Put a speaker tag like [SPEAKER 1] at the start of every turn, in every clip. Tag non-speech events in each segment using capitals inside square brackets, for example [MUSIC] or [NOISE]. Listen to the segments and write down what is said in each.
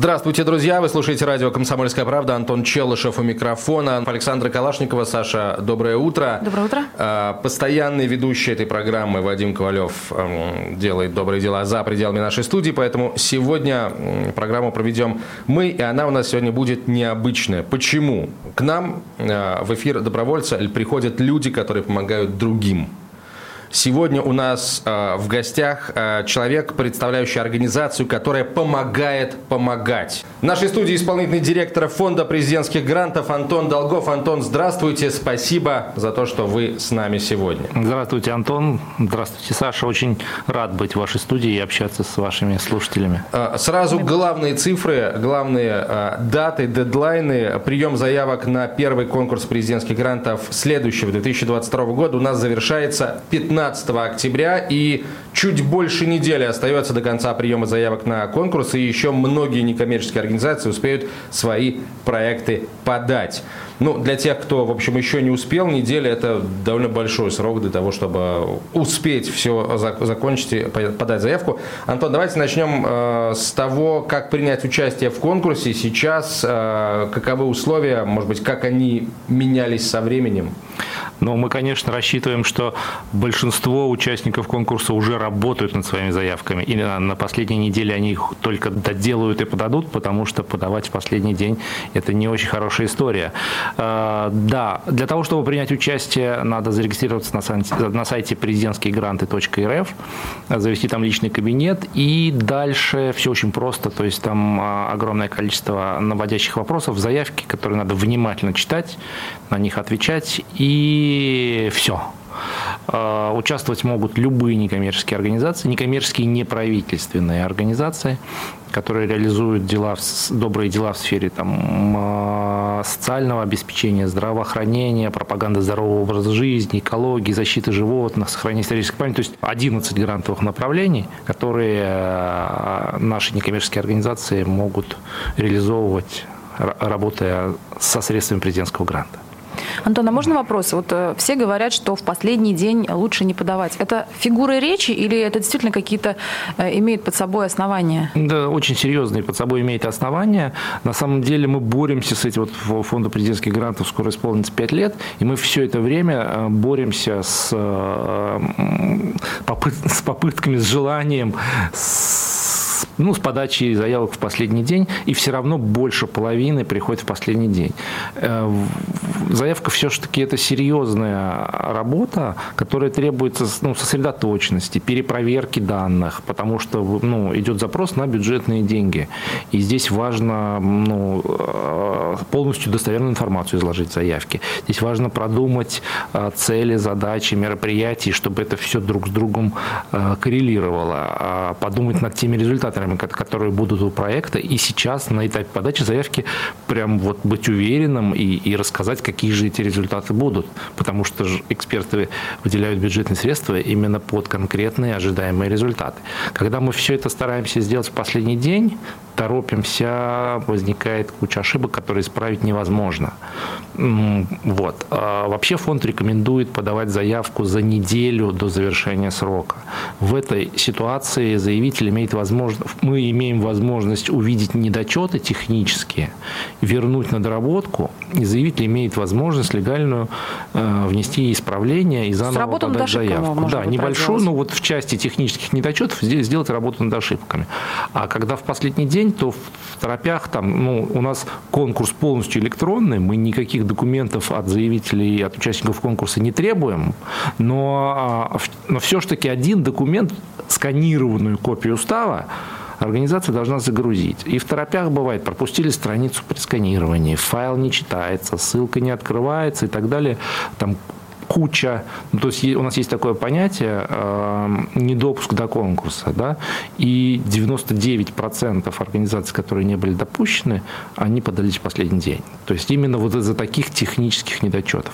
[SPEAKER 1] Здравствуйте, друзья! Вы слушаете радио «Комсомольская правда». Антон Челышев у микрофона. Александра Калашникова. Саша, доброе утро.
[SPEAKER 2] Доброе утро.
[SPEAKER 1] А, постоянный ведущий этой программы Вадим Ковалев эм, делает добрые дела за пределами нашей студии, поэтому сегодня программу проведем мы, и она у нас сегодня будет необычная. Почему? К нам э, в эфир добровольца приходят люди, которые помогают другим. Сегодня у нас э, в гостях э, человек, представляющий организацию, которая помогает помогать. В нашей студии исполнительный директор фонда президентских грантов Антон Долгов. Антон, здравствуйте, спасибо за то, что вы с нами сегодня.
[SPEAKER 3] Здравствуйте, Антон. Здравствуйте, Саша. Очень рад быть в вашей студии и общаться с вашими слушателями.
[SPEAKER 1] Э, сразу главные цифры, главные э, даты, дедлайны. Прием заявок на первый конкурс президентских грантов следующего 2022 года у нас завершается 15 15 октября и чуть больше недели остается до конца приема заявок на конкурс, и еще многие некоммерческие организации успеют свои проекты подать. Ну, для тех, кто, в общем, еще не успел, неделя – это довольно большой срок для того, чтобы успеть все закончить и подать заявку. Антон, давайте начнем э, с того, как принять участие в конкурсе сейчас, э, каковы условия, может быть, как они менялись со временем?
[SPEAKER 3] Но мы, конечно, рассчитываем, что большинство участников конкурса уже работают над своими заявками. И на последней неделе они их только доделают и подадут, потому что подавать в последний день – это не очень хорошая история. А, да, для того, чтобы принять участие, надо зарегистрироваться на сайте, на сайте президентскиегранты.рф, завести там личный кабинет, и дальше все очень просто. То есть там а, огромное количество наводящих вопросов, заявки, которые надо внимательно читать, на них отвечать, и все. А, участвовать могут любые некоммерческие организации, некоммерческие неправительственные организации, которые реализуют дела, добрые дела в сфере там, а, социального обеспечения, здравоохранения, пропаганды здорового образа жизни, экологии, защиты животных, сохранения исторической памяти. То есть 11 грантовых направлений, которые а, наши некоммерческие организации могут реализовывать, работая со средствами президентского гранта.
[SPEAKER 2] Антон, а можно вопрос? Вот э, все говорят, что в последний день лучше не подавать. Это фигуры речи или это действительно какие-то э, имеют под собой основания?
[SPEAKER 3] Да, очень серьезные под собой имеют основания. На самом деле мы боремся с этим вот фонда президентских грантов скоро исполнится 5 лет, и мы все это время э, боремся с, попыт, с попытками, с желанием, с ну, с подачи заявок в последний день, и все равно больше половины приходит в последний день. Э, заявка все-таки это серьезная работа, которая требуется ну, сосредоточенности, перепроверки данных, потому что ну, идет запрос на бюджетные деньги. И здесь важно ну, э, полностью достоверную информацию изложить в заявке. Здесь важно продумать э, цели, задачи, мероприятия, чтобы это все друг с другом коррелировало, а подумать над теми результатами, инициаторами, которые будут у проекта, и сейчас на этапе подачи заявки прям вот быть уверенным и, и рассказать, какие же эти результаты будут. Потому что эксперты выделяют бюджетные средства именно под конкретные ожидаемые результаты. Когда мы все это стараемся сделать в последний день, торопимся, возникает куча ошибок, которые исправить невозможно. Вот. А вообще фонд рекомендует подавать заявку за неделю до завершения срока. В этой ситуации заявитель имеет возможность, мы имеем возможность увидеть недочеты технические, вернуть на доработку, и заявитель имеет возможность легальную э, внести исправления и заново подать заявку.
[SPEAKER 2] Да,
[SPEAKER 3] небольшую, но вот в части технических недочетов здесь сделать работу над ошибками. А когда в последний день, то в торопях там, ну, у нас конкурс полностью электронный, мы никаких документов от заявителей, от участников конкурса не требуем, но, а, но все-таки один документ, сканированную копию устава, организация должна загрузить. И в торопях бывает, пропустили страницу при сканировании, файл не читается, ссылка не открывается и так далее. Там куча, ну, то есть у нас есть такое понятие э, недопуск до конкурса, да, и 99% организаций, которые не были допущены, они подались в последний день. То есть именно вот из-за таких технических недочетов.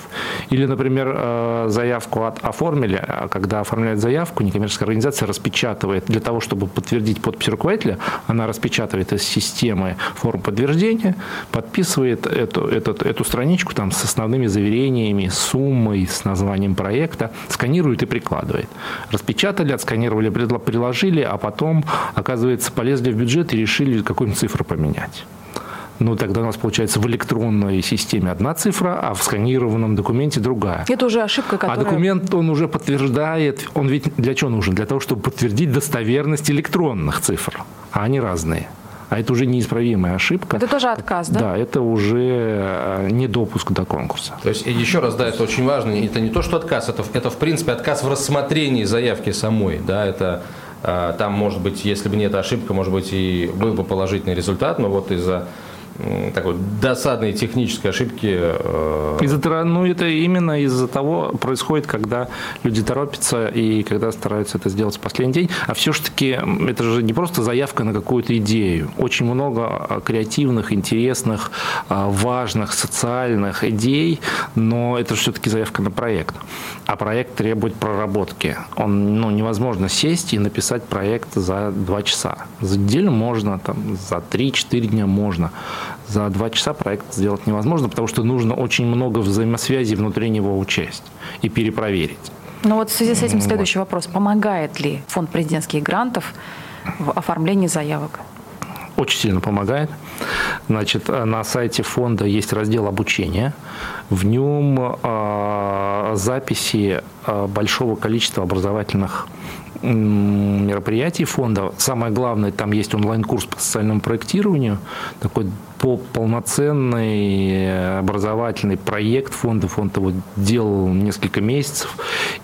[SPEAKER 3] Или, например, э, заявку от, оформили, а когда оформляет заявку, некоммерческая организация распечатывает для того, чтобы подтвердить подпись руководителя, она распечатывает из системы форму подтверждения, подписывает эту, эту, эту страничку там, с основными заверениями, суммой, с названием проекта, сканирует и прикладывает. Распечатали, отсканировали, приложили, а потом, оказывается, полезли в бюджет и решили какую-нибудь цифру поменять. Ну, тогда у нас получается в электронной системе одна цифра, а в сканированном документе другая.
[SPEAKER 2] Это уже ошибка, а которая...
[SPEAKER 3] А документ, он уже подтверждает, он ведь для чего нужен? Для того, чтобы подтвердить достоверность электронных цифр, а они разные. А это уже неисправимая ошибка.
[SPEAKER 2] Это тоже отказ, да?
[SPEAKER 3] Да, это уже э, не допуск до конкурса.
[SPEAKER 1] То есть, еще раз, да, это очень важно. Это не то, что отказ, это, это в принципе отказ в рассмотрении заявки самой. Да, это э, там, может быть, если бы не эта ошибка, может быть, и был бы положительный результат, но вот из-за такой досадной технической ошибки.
[SPEAKER 3] Э, из-за, ну, это именно из-за того происходит, когда люди торопятся и когда стараются это сделать в последний день. А все-таки это же не просто заявка на какую-то идею. Очень много креативных, интересных, а, важных, социальных идей, но это же все-таки заявка на проект. А проект требует проработки. Он, ну, невозможно сесть и написать проект за два часа. За неделю можно, там, за 3-4 дня можно за два часа проект сделать невозможно, потому что нужно очень много взаимосвязи внутри него учесть и перепроверить.
[SPEAKER 2] Ну вот в связи с этим следующий вопрос. Помогает ли фонд президентских грантов в оформлении заявок?
[SPEAKER 3] Очень сильно помогает. Значит, на сайте фонда есть раздел обучения. В нем э, записи э, большого количества образовательных мероприятий фонда. Самое главное, там есть онлайн-курс по социальному проектированию, такой по полноценный образовательный проект фонда. Фонд его делал несколько месяцев,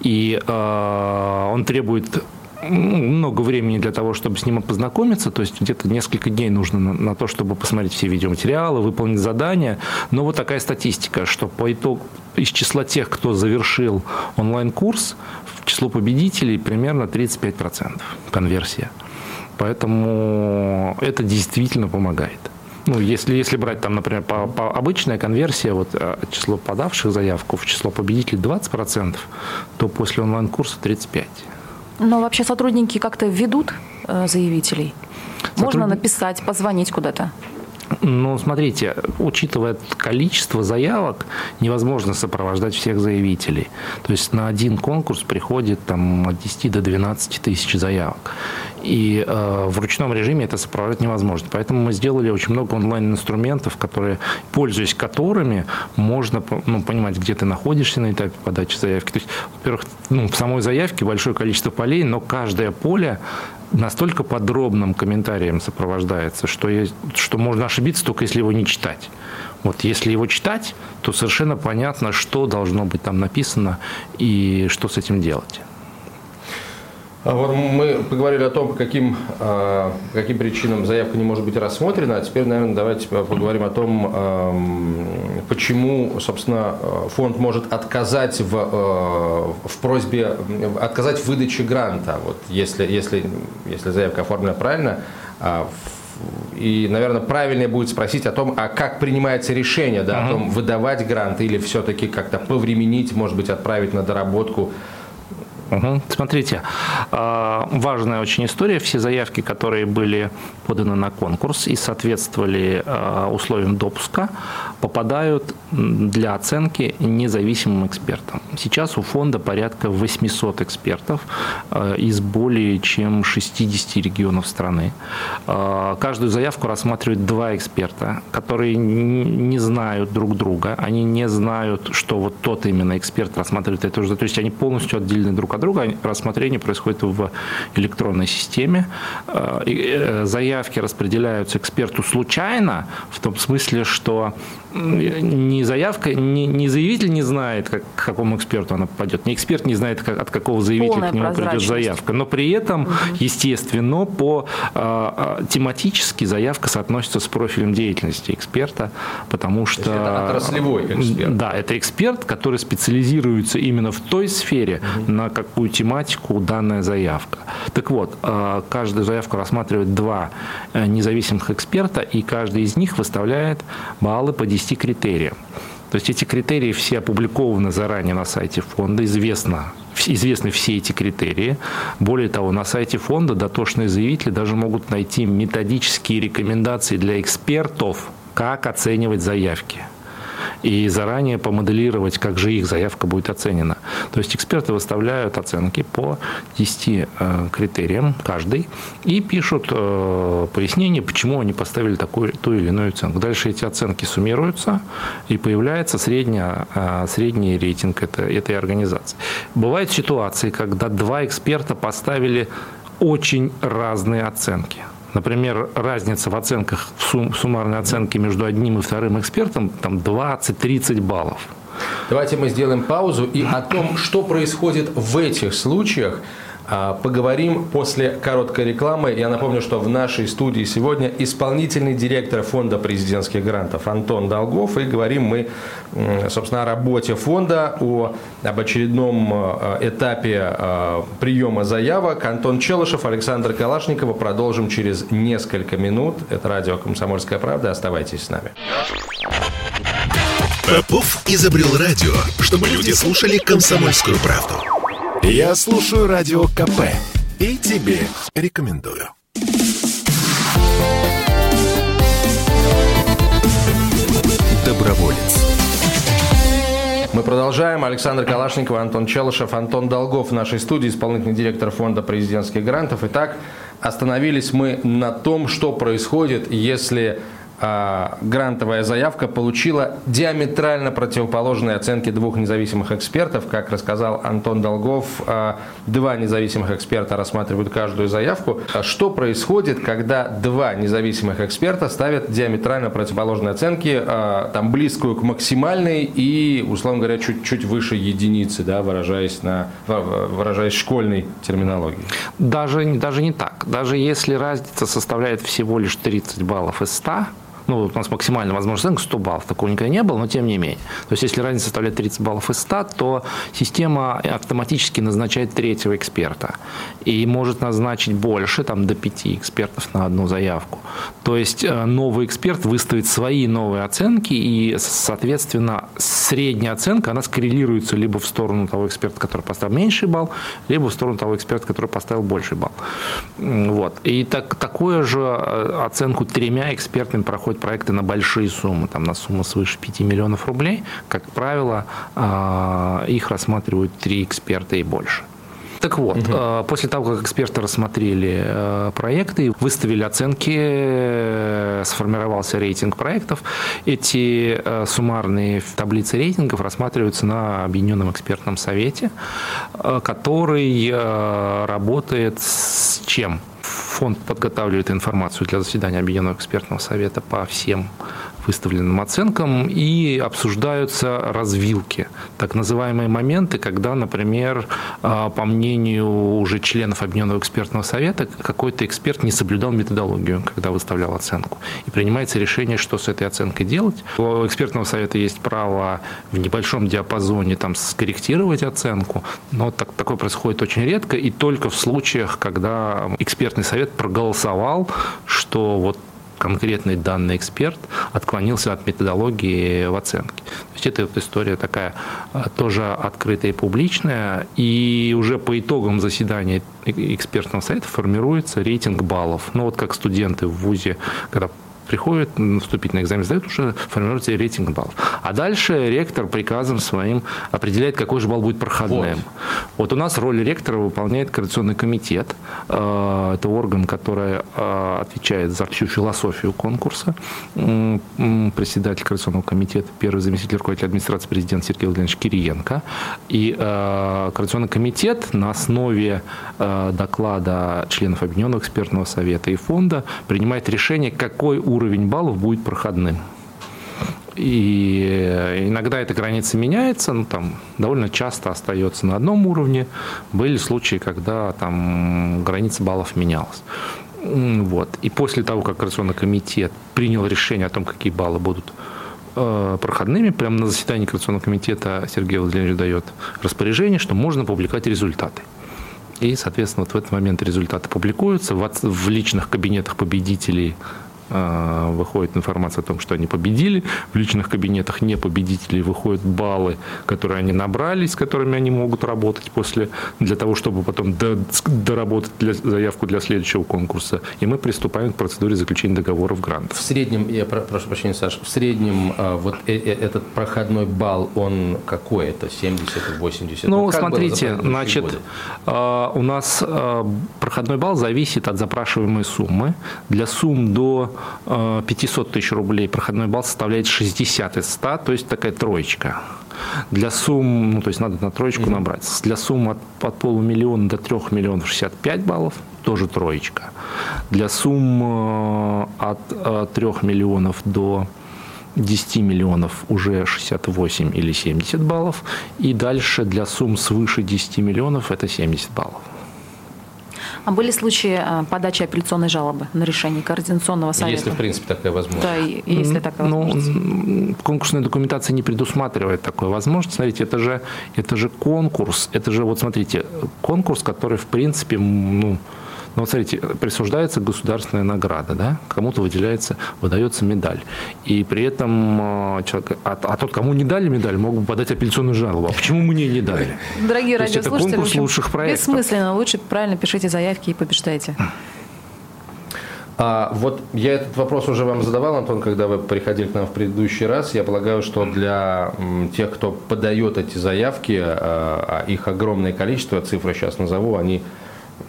[SPEAKER 3] и э, он требует много времени для того, чтобы с ним познакомиться, то есть где-то несколько дней нужно на, на то, чтобы посмотреть все видеоматериалы, выполнить задания. Но вот такая статистика, что по итогу из числа тех, кто завершил онлайн-курс, в число победителей примерно 35% конверсия. Поэтому это действительно помогает. Ну, если, если брать там, например, по, по обычная конверсия, вот э, число подавших заявку в число победителей 20%, то после онлайн-курса 35%.
[SPEAKER 2] Но вообще сотрудники как-то ведут э, заявителей? Сотруд... Можно написать, позвонить куда-то?
[SPEAKER 3] Ну, смотрите, учитывая количество заявок, невозможно сопровождать всех заявителей. То есть на один конкурс приходит там, от 10 до 12 тысяч заявок. И э, в ручном режиме это сопровождать невозможно. Поэтому мы сделали очень много онлайн-инструментов, которые, пользуясь которыми, можно ну, понимать, где ты находишься на этапе подачи заявки. То есть, во-первых, ну, в самой заявке большое количество полей, но каждое поле настолько подробным комментарием сопровождается, что, есть, что можно ошибиться только если его не читать. Вот если его читать, то совершенно понятно, что должно быть там написано и что с этим делать.
[SPEAKER 1] А мы поговорили о том, по каким, а, по каким причинам заявка не может быть рассмотрена. А теперь, наверное, давайте поговорим о том, почему, собственно, фонд может отказать в, в просьбе, отказать в выдаче гранта, вот, если, если, если заявка оформлена правильно. И, наверное, правильнее будет спросить о том, а как принимается решение, да, uh-huh. о том, выдавать грант или все-таки как-то повременить, может быть, отправить на доработку
[SPEAKER 3] Угу. Смотрите, а, важная очень история. Все заявки, которые были поданы на конкурс и соответствовали а, условиям допуска, попадают для оценки независимым экспертам. Сейчас у фонда порядка 800 экспертов а, из более чем 60 регионов страны. Каждую заявку рассматривают два эксперта, которые не знают друг друга, они не знают, что вот тот именно эксперт рассматривает это уже. То есть они полностью отдельны друг друг от друга, рассмотрение происходит в электронной системе. Заявки распределяются эксперту случайно, в том смысле, что не заявка, не, не заявитель не знает, как, к какому эксперту она попадет, не эксперт не знает, как, от какого заявителя Полная к нему придет заявка. Но при этом, угу. естественно, по э, тематически заявка соотносится с профилем деятельности эксперта, потому что...
[SPEAKER 1] это отраслевой эксперт.
[SPEAKER 3] Да, это эксперт, который специализируется именно в той сфере, угу. на какую тематику данная заявка. Так вот, э, каждую заявку рассматривает два э, независимых эксперта, и каждый из них выставляет баллы по 10 10 критериям. То есть эти критерии все опубликованы заранее на сайте фонда, известно, известны все эти критерии. Более того, на сайте фонда дотошные заявители даже могут найти методические рекомендации для экспертов, как оценивать заявки и заранее помоделировать, как же их заявка будет оценена. То есть эксперты выставляют оценки по 10 э, критериям каждый и пишут э, пояснение, почему они поставили такую, ту или иную оценку. Дальше эти оценки суммируются и появляется средняя, э, средний рейтинг этой, этой организации. Бывают ситуации, когда два эксперта поставили очень разные оценки. Например, разница в оценках, в суммарной оценке между одним и вторым экспертом там 20-30 баллов.
[SPEAKER 1] Давайте мы сделаем паузу и о том, что происходит в этих случаях, поговорим после короткой рекламы. Я напомню, что в нашей студии сегодня исполнительный директор фонда президентских грантов Антон Долгов. И говорим мы, собственно, о работе фонда, о, об очередном а, этапе а, приема заявок. Антон Челышев, Александр Калашникова. Продолжим через несколько минут. Это радио «Комсомольская правда». Оставайтесь с нами.
[SPEAKER 4] Попов изобрел радио, чтобы люди слушали комсомольскую правду. Я слушаю радио КП и тебе рекомендую. Доброволец.
[SPEAKER 1] Мы продолжаем. Александр Калашников, Антон Челышев, Антон Долгов в нашей студии, исполнительный директор фонда президентских грантов. Итак, остановились мы на том, что происходит, если а, грантовая заявка получила диаметрально противоположные оценки двух независимых экспертов. Как рассказал Антон Долгов, а, два независимых эксперта рассматривают каждую заявку. А что происходит, когда два независимых эксперта ставят диаметрально противоположные оценки, там близкую к максимальной и, условно говоря, чуть-чуть выше единицы, да, выражаясь, на, выражаясь школьной терминологией?
[SPEAKER 3] Даже, даже не так. Даже если разница составляет всего лишь 30 баллов из 100, ну, у нас максимально возможная оценка 100 баллов, такого никогда не было, но тем не менее. То есть, если разница составляет 30 баллов из 100, то система автоматически назначает третьего эксперта и может назначить больше, там, до 5 экспертов на одну заявку. То есть, э, новый эксперт выставит свои новые оценки, и, соответственно, средняя оценка, она скоррелируется либо в сторону того эксперта, который поставил меньший балл, либо в сторону того эксперта, который поставил больший балл. Вот. И так, такую же э, оценку тремя экспертами проходит приходят проекты на большие суммы, там на сумму свыше 5 миллионов рублей, как правило, а, их рассматривают три эксперта и больше. Так вот, угу. после того, как эксперты рассмотрели э, проекты, выставили оценки, э, сформировался рейтинг проектов, эти суммарные таблицы рейтингов рассматриваются на Объединенном экспертном совете, который работает с чем? Фонд подготавливает информацию для заседания Объединенного экспертного совета по всем выставленным оценкам и обсуждаются развилки, так называемые моменты, когда, например, а, по мнению уже членов Объединенного экспертного совета, какой-то эксперт не соблюдал методологию, когда выставлял оценку. И принимается решение, что с этой оценкой делать. У экспертного совета есть право в небольшом диапазоне там, скорректировать оценку, но так, такое происходит очень редко и только в случаях, когда экспертный совет проголосовал, что вот конкретный данный эксперт отклонился от методологии в оценке. То есть это вот история такая а, тоже открытая и публичная, и уже по итогам заседания экспертного совета формируется рейтинг баллов. Ну вот как студенты в ВУЗе, когда приходят вступить на экзамен, сдают, уже формируется рейтинг баллов. А дальше ректор приказом своим определяет, какой же балл будет проходным. Вот, вот у нас роль ректора выполняет Координационный комитет. Э, это орган, который э, отвечает за всю философию конкурса. Председатель Координационного комитета, первый заместитель руководителя администрации президента Сергей Владимирович Кириенко. И э, Координационный комитет на основе доклада членов Объединенного экспертного совета и фонда принимает решение, какой уровень баллов будет проходным. И иногда эта граница меняется, ну, там довольно часто остается на одном уровне. Были случаи, когда там граница баллов менялась. Вот. И после того, как Координационный комитет принял решение о том, какие баллы будут э, проходными, прямо на заседании Координационного комитета Сергей Владимирович дает распоряжение, что можно публиковать результаты. И, соответственно, вот в этот момент результаты публикуются в, личных кабинетах победителей выходит информация о том, что они победили. В личных кабинетах не победителей выходят баллы, которые они набрали, с которыми они могут работать после, для того, чтобы потом доработать для, заявку для следующего конкурса. И мы приступаем к процедуре заключения договоров грантов.
[SPEAKER 1] В среднем, я прошу прощения, Саша, в среднем а, вот э, э, этот проходной балл, он какой? Это 70, 80?
[SPEAKER 3] Ну, ну смотрите, значит, годы? А, у нас проходной балл зависит от запрашиваемой суммы. Для сумм до 500 тысяч рублей проходной балл составляет 60 из 100, то есть такая троечка. Для сумм, ну, то есть надо на троечку mm-hmm. набрать. Для сумм от, от полумиллиона до 3 миллионов 65 баллов тоже троечка. Для сумм э, от 3 миллионов до 10 миллионов уже 68 или 70 баллов. И дальше для сумм свыше 10 миллионов это 70 баллов.
[SPEAKER 2] А были случаи э, подачи апелляционной жалобы на решение Координационного совета?
[SPEAKER 1] Если, в принципе, такая возможность.
[SPEAKER 2] Да, если такая ну, возможность.
[SPEAKER 3] Ну, конкурсная документация не предусматривает такой возможности. Смотрите, это же, это же конкурс, это же, вот смотрите, конкурс, который, в принципе, ну, но вот смотрите, присуждается государственная награда, да, кому-то выделяется, выдается медаль. И при этом а, человек, а, а тот, кому не дали медаль, мог бы подать апелляционную жалобу. А почему мне не дали?
[SPEAKER 2] Дорогие То радиослушатели, это
[SPEAKER 3] конкурс лучших проектов.
[SPEAKER 2] бессмысленно. Лучше правильно пишите заявки и побеждайте.
[SPEAKER 1] А вот я этот вопрос уже вам задавал, Антон, когда вы приходили к нам в предыдущий раз. Я полагаю, что для тех, кто подает эти заявки, а, а их огромное количество, цифры сейчас назову, они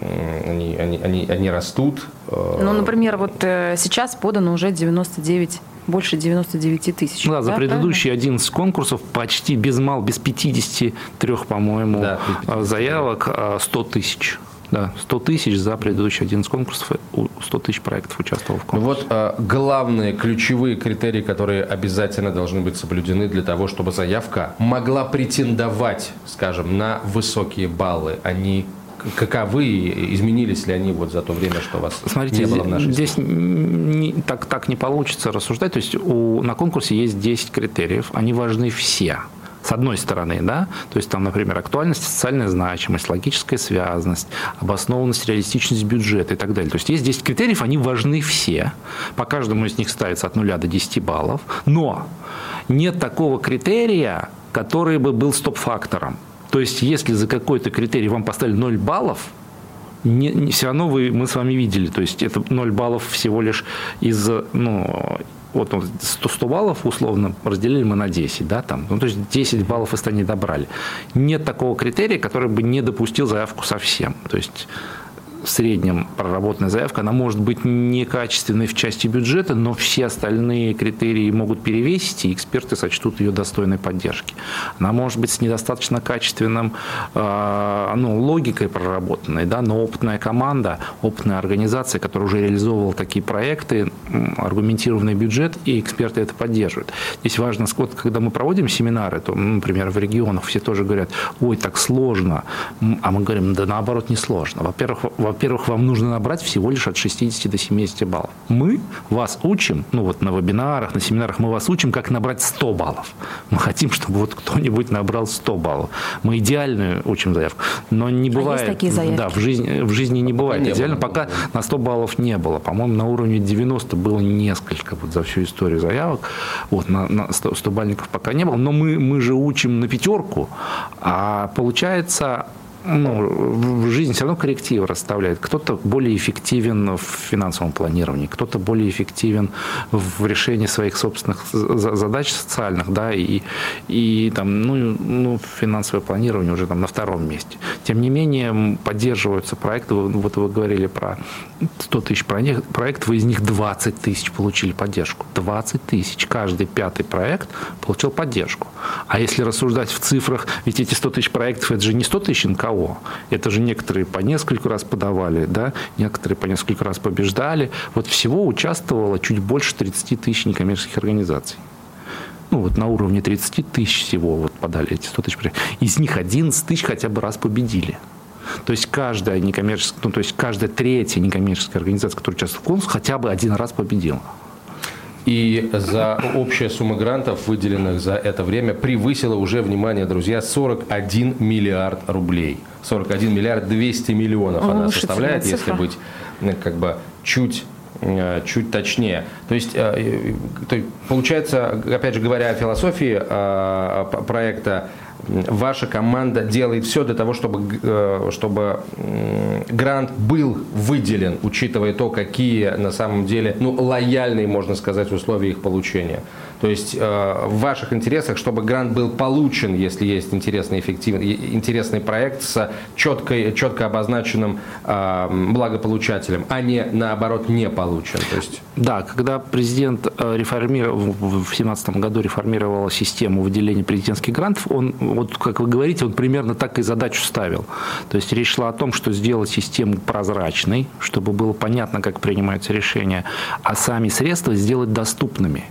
[SPEAKER 1] они, они, они, они растут.
[SPEAKER 2] Э, ну, например, вот э, сейчас подано уже 99 больше 99 тысяч.
[SPEAKER 3] Да, за да, предыдущие правильно? 11 конкурсов почти без мал, без 53, по-моему, да, э, заявок 100 тысяч. Да, 100 тысяч за предыдущие 11 конкурсов, 100 тысяч проектов участвовало в конкурсе.
[SPEAKER 1] Вот а, главные ключевые критерии, которые обязательно должны быть соблюдены для того, чтобы заявка могла претендовать, скажем, на высокие баллы, они каковы, изменились ли они вот за то время, что вас
[SPEAKER 3] Смотрите, не было в нашей здесь не, так, так не получится рассуждать. То есть у, на конкурсе есть 10 критериев, они важны все с одной стороны, да, то есть там, например, актуальность, социальная значимость, логическая связанность, обоснованность, реалистичность бюджета и так далее. То есть есть 10 критериев, они важны все, по каждому из них ставится от 0 до 10 баллов, но нет такого критерия, который бы был стоп-фактором. То есть, если за какой-то критерий вам поставили 0 баллов, не, не, все равно вы, мы с вами видели, то есть это 0 баллов всего лишь из, ну, вот 100, 100 баллов условно разделили мы на 10, да, там, ну, то есть 10 баллов из не добрали. Нет такого критерия, который бы не допустил заявку совсем. То есть в среднем проработанная заявка, она может быть некачественной в части бюджета, но все остальные критерии могут перевесить, и эксперты сочтут ее достойной поддержки. Она может быть с недостаточно качественным, э, ну, логикой проработанной, да, но опытная команда, опытная организация, которая уже реализовывала такие проекты, аргументированный бюджет, и эксперты это поддерживают. Здесь важно, вот, когда мы проводим семинары, то, например, в регионах все тоже говорят, ой, так сложно, а мы говорим, да наоборот не сложно. Во-первых, во во-первых, вам нужно набрать всего лишь от 60 до 70 баллов. Мы вас учим, ну вот на вебинарах, на семинарах мы вас учим, как набрать 100 баллов. Мы хотим, чтобы вот кто-нибудь набрал 100 баллов. Мы идеально учим заявку. Но не бывает. А
[SPEAKER 2] есть такие заявки?
[SPEAKER 3] Да, в жизни, в жизни не бывает. Не идеально, было, пока на 100 баллов не было. По-моему, на уровне 90 было несколько вот за всю историю заявок. Вот на, на 100, 100 бальников пока не было. Но мы, мы же учим на пятерку, а получается ну, жизнь все равно коррективы расставляет. Кто-то более эффективен в финансовом планировании, кто-то более эффективен в решении своих собственных задач социальных, да, и, и там, ну, ну, финансовое планирование уже там на втором месте. Тем не менее, поддерживаются проекты, вот вы говорили про 100 тысяч проектов, из них 20 тысяч получили поддержку. 20 тысяч. Каждый пятый проект получил поддержку. А если рассуждать в цифрах, ведь эти 100 тысяч проектов, это же не 100 тысяч НКО. Это же некоторые по несколько раз подавали, да, некоторые по несколько раз побеждали. Вот всего участвовало чуть больше 30 тысяч некоммерческих организаций ну, вот на уровне 30 тысяч всего вот подали эти 100 тысяч. Из них 11 тысяч хотя бы раз победили. То есть каждая некоммерческая, ну, то есть каждая третья некоммерческая организация, которая участвует в конкурсе, хотя бы один раз победила.
[SPEAKER 1] И за общая сумма грантов, выделенных за это время, превысила уже, внимание, друзья, 41 миллиард рублей. 41 миллиард 200 миллионов она составляет, если быть как бы чуть э, чуть точнее. То есть, э, то получается, опять же говоря о философии э, проекта, ваша команда делает все для того, чтобы, э, чтобы грант был выделен, учитывая то, какие на самом деле ну, лояльные, можно сказать, условия их получения. То есть э, в ваших интересах, чтобы грант был получен, если есть интересный, эффективный, интересный проект с четко, четко обозначенным э, благополучателем, а не наоборот не получен. То есть...
[SPEAKER 3] Да, когда президент реформировал, в 2017 году реформировал систему выделения президентских грантов, он вот как вы говорите, он примерно так и задачу ставил. То есть речь шла о том, что сделать систему прозрачной, чтобы было понятно, как принимаются решения, а сами средства сделать доступными.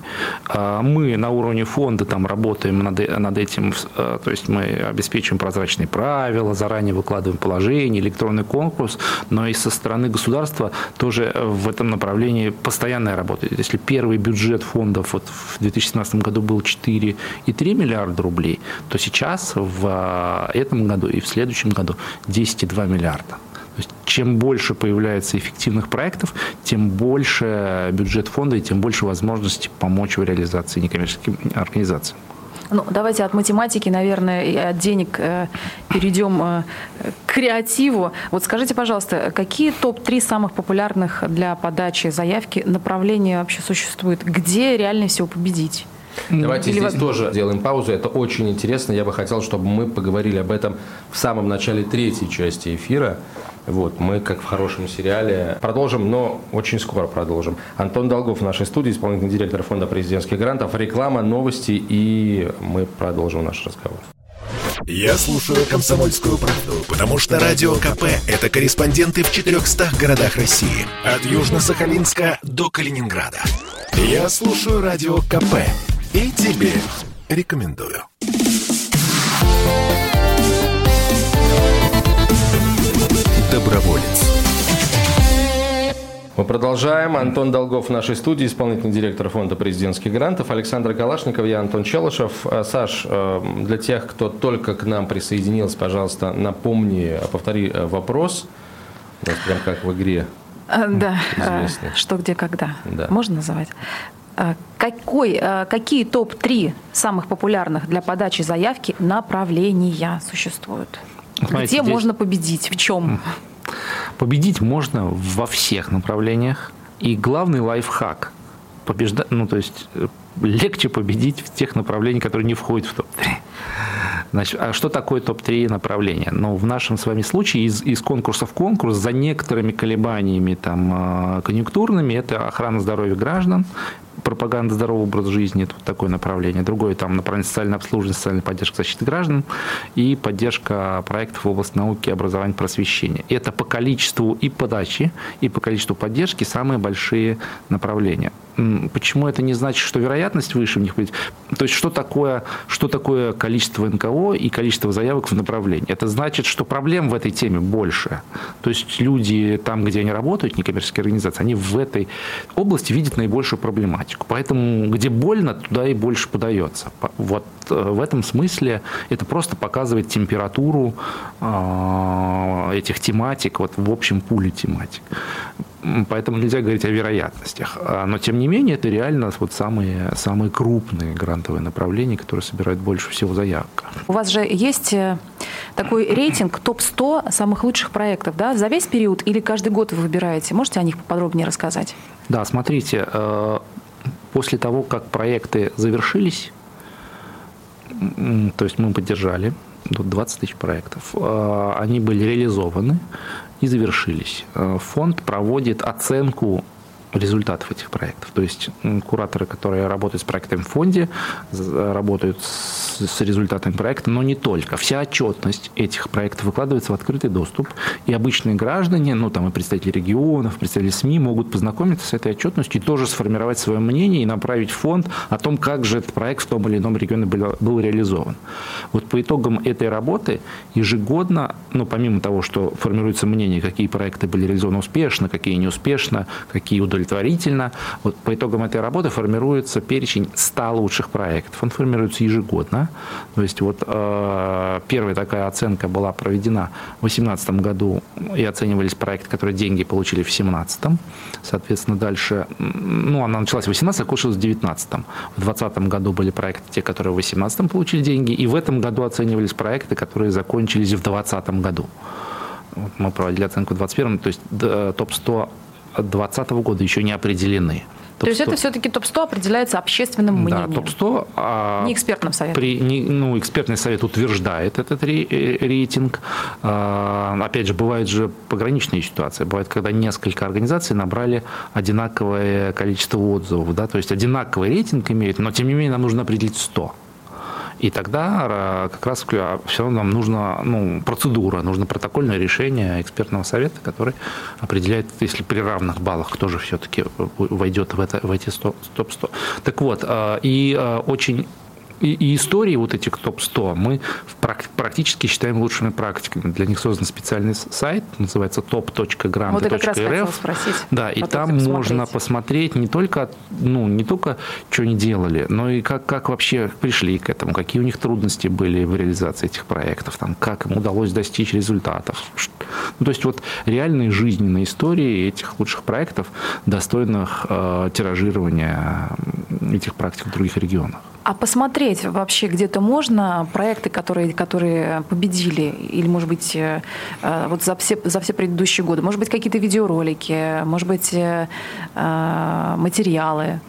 [SPEAKER 3] Мы на уровне фонда там работаем над, над этим, э, то есть мы обеспечиваем прозрачные правила, заранее выкладываем положение, электронный конкурс, но и со стороны государства тоже в этом направлении постоянная работа. Если первый бюджет фондов вот в 2017 году был 4,3 миллиарда рублей, то сейчас в э, этом году и в следующем году 10,2 миллиарда. Чем больше появляется эффективных проектов, тем больше бюджет фонда и тем больше возможностей помочь в реализации некоммерческим организациям.
[SPEAKER 2] Ну, давайте от математики, наверное, и от денег э, перейдем э, к креативу. Вот скажите, пожалуйста, какие топ-3 самых популярных для подачи заявки направления вообще существуют? Где реально всего победить?
[SPEAKER 1] Давайте Или здесь вот... тоже сделаем паузу. Это очень интересно. Я бы хотел, чтобы мы поговорили об этом в самом начале третьей части эфира. Вот, мы, как в хорошем сериале, продолжим, но очень скоро продолжим. Антон Долгов в нашей студии, исполнительный директор фонда президентских грантов, реклама, новости, и мы продолжим наш разговор.
[SPEAKER 4] Я слушаю «Комсомольскую правду», потому что «Радио КП» — это корреспонденты в 400 городах России. От Южно-Сахалинска до Калининграда. Я слушаю «Радио КП» и тебе рекомендую. Доброволец.
[SPEAKER 1] Мы продолжаем. Антон Долгов в нашей студии, исполнительный директор фонда президентских грантов. Александр Калашников, я Антон Челышев. Э, Саш, э, для тех, кто только к нам присоединился, пожалуйста, напомни, повтори э, вопрос. Прям как в игре.
[SPEAKER 2] Да, известный. что, где, когда. Да. Можно называть? А, какой, а, какие топ-3 самых популярных для подачи заявки направления существуют? Смотрите, Где здесь... можно победить? В чем?
[SPEAKER 3] Победить можно во всех направлениях. И главный лайфхак побеждать, ну то есть э, легче победить в тех направлениях, которые не входят в топ-3. Значит, а что такое топ-3 направления? Ну, в нашем с вами случае из, из конкурса в конкурс за некоторыми колебаниями там, а, конъюнктурными это охрана здоровья граждан, пропаганда здорового образа жизни, это вот такое направление. Другое там направление социальное обслуживание, социальная поддержка защиты граждан и поддержка проектов в области науки, образования, просвещения. Это по количеству и подачи, и по количеству поддержки самые большие направления. Почему это не значит, что вероятность выше в них будет? То есть что такое, что такое количество НКО и количество заявок в направлении? Это значит, что проблем в этой теме больше. То есть люди там, где они работают, некоммерческие организации, они в этой области видят наибольшую проблематику. Поэтому где больно, туда и больше подается. Вот э, в этом смысле это просто показывает температуру а, этих тематик вот в общем пуле тематик. Поэтому нельзя говорить о вероятностях. А, но, тем не менее, это реально вот самые, самые крупные грантовые направления, которые собирают больше всего заявок.
[SPEAKER 2] У вас же есть э, такой рейтинг топ-100 самых лучших проектов, да, за весь период или каждый год вы выбираете? Можете о них поподробнее рассказать?
[SPEAKER 3] Да, смотрите, э, после того, как проекты завершились, то есть мы поддержали 20 тысяч проектов, э, они были реализованы и завершились. Э, фонд проводит оценку результатов этих проектов. То есть кураторы, которые работают с проектами в фонде, работают с результатами проекта, но не только. Вся отчетность этих проектов выкладывается в открытый доступ, и обычные граждане, ну там и представители регионов, представители СМИ могут познакомиться с этой отчетностью и тоже сформировать свое мнение и направить фонд о том, как же этот проект в том или ином регионе был, был реализован. Вот по итогам этой работы ежегодно, ну помимо того, что формируется мнение, какие проекты были реализованы успешно, какие неуспешно, какие удовлетворительно, удовлетворительно. Вот по итогам этой работы формируется перечень 100 лучших проектов. Он формируется ежегодно. То есть вот э, первая такая оценка была проведена в 2018 году и оценивались проекты, которые деньги получили в 2017. Соответственно, дальше, ну, она началась в 2018, а кончилась в 2019. В 2020 году были проекты, те, которые в 2018 получили деньги, и в этом году оценивались проекты, которые закончились в 2020 году. Мы проводили оценку в 2021, то есть топ-100 2020 года еще не определены.
[SPEAKER 2] То есть это все-таки топ-100 определяется общественным мнением?
[SPEAKER 3] Да, топ-100.
[SPEAKER 2] А, не экспертным советом?
[SPEAKER 3] При, не, ну, экспертный совет утверждает этот э, рейтинг. А, опять же, бывают же пограничные ситуации. Бывает, когда несколько организаций набрали одинаковое количество отзывов. Да? То есть одинаковый рейтинг имеют, но тем не менее нам нужно определить 100. И тогда э, как раз а, все равно нам нужна ну, процедура, нужно протокольное решение экспертного совета, который определяет, если при равных баллах, кто же все-таки войдет в, это, в эти топ-100. Так вот, э, и э, очень и, и истории вот этих топ-100 мы практически считаем лучшими практиками. Для них создан специальный сайт, называется top.grant.rf. Вот
[SPEAKER 2] как раз спросить.
[SPEAKER 3] Да, и там можно посмотреть не только, ну, не только, что они делали, но и как, как вообще пришли к этому, какие у них трудности были в реализации этих проектов, там, как им удалось достичь результатов. Ну, то есть вот реальные жизненные истории этих лучших проектов, достойных э, тиражирования этих практик в других регионах.
[SPEAKER 2] А посмотреть вообще где-то можно проекты, которые, которые победили, или, может быть, э, э, вот за все, за все предыдущие годы? Может быть, какие-то видеоролики, может быть, э, материалы?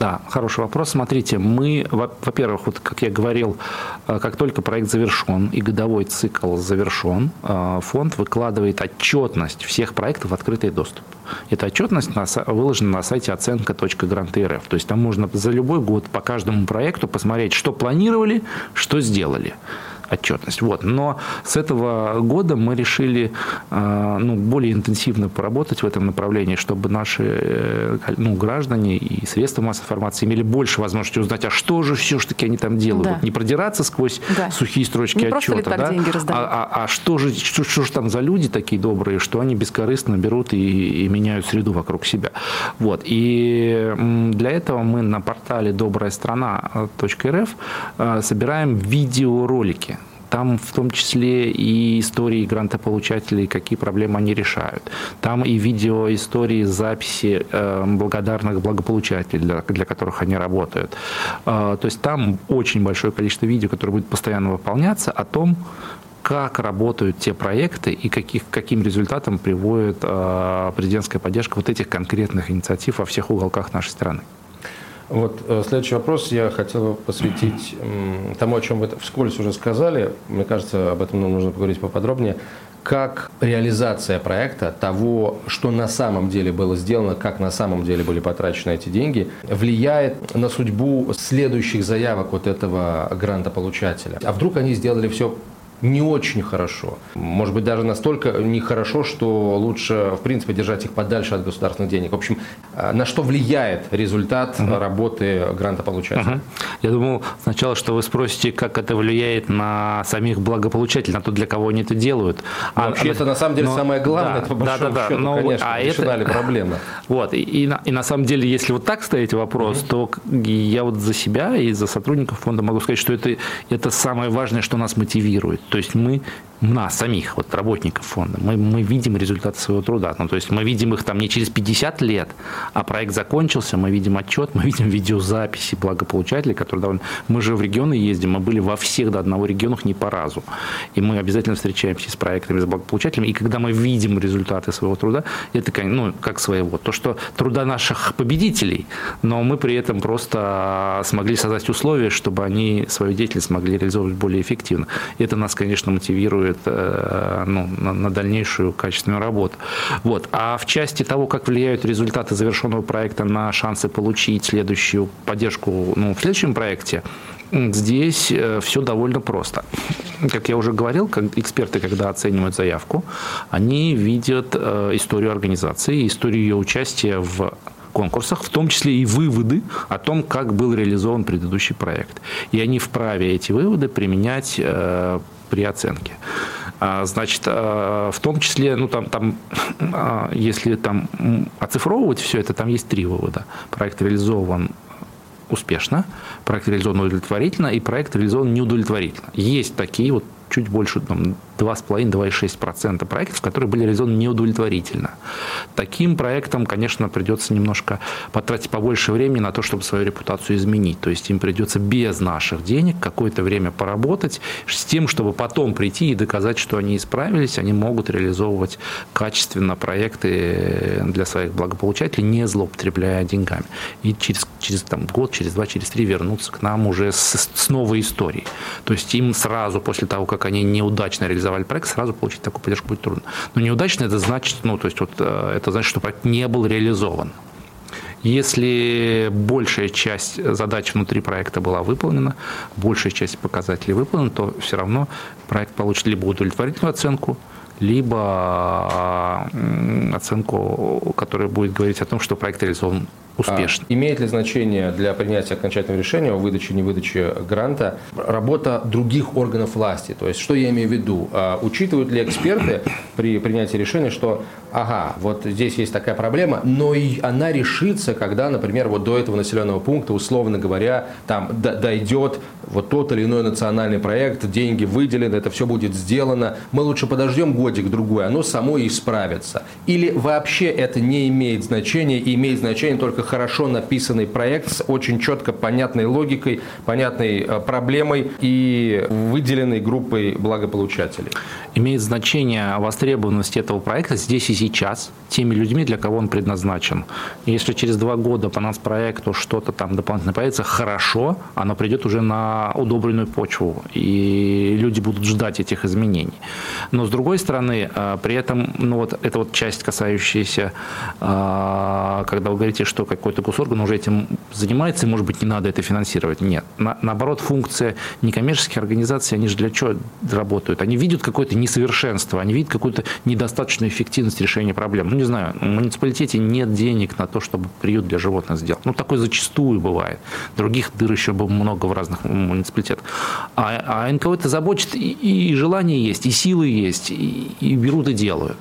[SPEAKER 3] Да, хороший вопрос. Смотрите, мы, во-первых, вот как я говорил, э, как только проект завершен и годовой цикл завершен, э, фонд выкладывает отчетность всех проектов в открытый доступ. Эта отчетность выложена на сайте оценка.грант.рф. То есть там можно за любой год по каждому проекту посмотреть, что планировали, что сделали отчетность. Вот. Но с этого года мы решили э, ну, более интенсивно поработать в этом направлении, чтобы наши э, ну, граждане и средства массовой информации имели больше возможности узнать, а что же все-таки они там делают. Да. Не продираться сквозь да. сухие строчки Не отчета, да? а, а, а что, же, что, что же там за люди такие добрые, что они бескорыстно берут и, и меняют среду вокруг себя. Вот. И для этого мы на портале добрая страна.рф э, собираем видеоролики там в том числе и истории грантополучателей, какие проблемы они решают. Там и видео истории, записи э, благодарных благополучателей, для, для которых они работают. Э, то есть там очень большое количество видео, которое будет постоянно выполняться, о том, как работают те проекты и каких, каким результатом приводит э, президентская поддержка вот этих конкретных инициатив во всех уголках нашей страны.
[SPEAKER 1] Вот э, следующий вопрос я хотел посвятить тому, о чем вы вскользь уже сказали. Мне кажется, об этом нам нужно поговорить поподробнее. Как реализация проекта, того, что на самом деле было сделано, как на самом деле были потрачены эти деньги, влияет на судьбу следующих заявок вот этого грантополучателя. А вдруг они сделали все не очень хорошо. Может быть, даже настолько нехорошо, что лучше, в принципе, держать их подальше от государственных денег. В общем, э, на что влияет результат угу. работы грантополучателя? Угу.
[SPEAKER 3] Я думал сначала, что вы спросите, как это влияет на самих благополучателей, на то, для кого они это делают.
[SPEAKER 1] А, вообще, а, это на самом деле но, самое главное, да, это по большому да, да, счету, но, конечно, а решали это, проблемы. [LAUGHS]
[SPEAKER 3] Вот, и, и, на, и на самом деле, если вот так ставить вопрос, угу. то я вот за себя и за сотрудников фонда могу сказать, что это, это самое важное, что нас мотивирует. То есть мы нас самих, вот работников фонда, мы, мы видим результаты своего труда. Ну, то есть мы видим их там не через 50 лет, а проект закончился, мы видим отчет, мы видим видеозаписи благополучателей, которые довольно... Мы же в регионы ездим, мы были во всех до одного регионах не по разу. И мы обязательно встречаемся с проектами, с благополучателями. И когда мы видим результаты своего труда, это ну, как своего. То, что труда наших победителей, но мы при этом просто смогли создать условия, чтобы они свою деятельность смогли реализовывать более эффективно. И это нас, конечно, мотивирует э, ну, на, дальнейшую качественную работу. Вот. А в части того, как влияют результаты завершенного проекта на шансы получить следующую поддержку ну, в следующем проекте, Здесь э, все довольно просто. Как я уже говорил, как эксперты, когда оценивают заявку, они видят э, историю организации, историю ее участия в конкурсах, в том числе и выводы о том, как был реализован предыдущий проект. И они вправе эти выводы применять при оценке. А, значит, в том числе, ну там, там, а, если там оцифровывать все это, там есть три вывода. Проект реализован успешно, проект реализован удовлетворительно, и проект реализован неудовлетворительно. Есть такие вот чуть больше там, 2,5-2,6% проектов, которые были реализованы неудовлетворительно. Таким проектам, конечно, придется немножко потратить побольше времени на то, чтобы свою репутацию изменить. То есть им придется без наших денег какое-то время поработать с тем, чтобы потом прийти и доказать, что они исправились, они могут реализовывать качественно проекты для своих благополучателей, не злоупотребляя деньгами. И через, через там, год, через два, через три вернуться к нам уже с, с новой историей. То есть им сразу после того, как они неудачно реализовали реализовали проект, сразу получить такую поддержку будет трудно. Но неудачно это значит, ну, то есть вот э, это значит, что проект не был реализован. Если большая часть задач внутри проекта была выполнена, большая часть показателей выполнена, то все равно проект получит либо удовлетворительную оценку, либо оценку, которая будет говорить о том, что проект реализован успешно.
[SPEAKER 1] А имеет ли значение для принятия окончательного решения о выдаче не выдаче гранта работа других органов власти? То есть, что я имею в виду? А, учитывают ли эксперты [COUGHS] при принятии решения, что, ага, вот здесь есть такая проблема, но и она решится, когда, например, вот до этого населенного пункта, условно говоря, там дойдет вот тот или иной национальный проект, деньги выделены, это все будет сделано, мы лучше подождем годик-другой, оно само и справится. Или вообще это не имеет значения и имеет значение только хорошо написанный проект с очень четко понятной логикой, понятной э, проблемой и выделенной группой благополучателей.
[SPEAKER 3] Имеет значение востребованность этого проекта здесь и сейчас, теми людьми, для кого он предназначен. Если через два года по нас проекту что-то там дополнительно появится, хорошо, оно придет уже на удобренную почву, и люди будут ждать этих изменений. Но с другой стороны, э, при этом, ну вот эта вот часть, касающаяся, э, когда вы говорите, что какой-то госорган уже этим занимается, и, может быть, не надо это финансировать. Нет. На, наоборот, функция некоммерческих организаций, они же для чего работают? Они видят какое-то несовершенство, они видят какую-то недостаточную эффективность решения проблем. Ну, не знаю, в муниципалитете нет денег на то, чтобы приют для животных сделать. Ну, такое зачастую бывает. Других дыр еще бы много в разных муниципалитетах. А, а НКО это заботит, и, и желание есть, и силы есть, и, и берут и делают.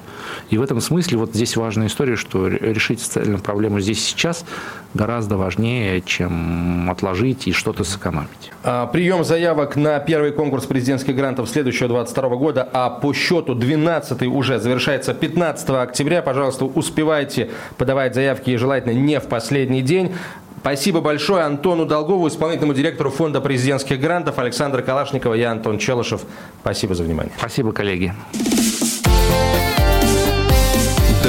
[SPEAKER 3] И в этом смысле вот здесь важная история, что решить социальную проблему здесь сейчас гораздо важнее, чем отложить и что-то сэкономить.
[SPEAKER 1] А, прием заявок на первый конкурс президентских грантов следующего 2022 года, а по счету 12 уже завершается 15 октября. Пожалуйста, успевайте подавать заявки и желательно не в последний день. Спасибо большое Антону Долгову, исполнительному директору Фонда президентских грантов, Александр Калашникова, я Антон Челышев. Спасибо за внимание.
[SPEAKER 3] Спасибо, коллеги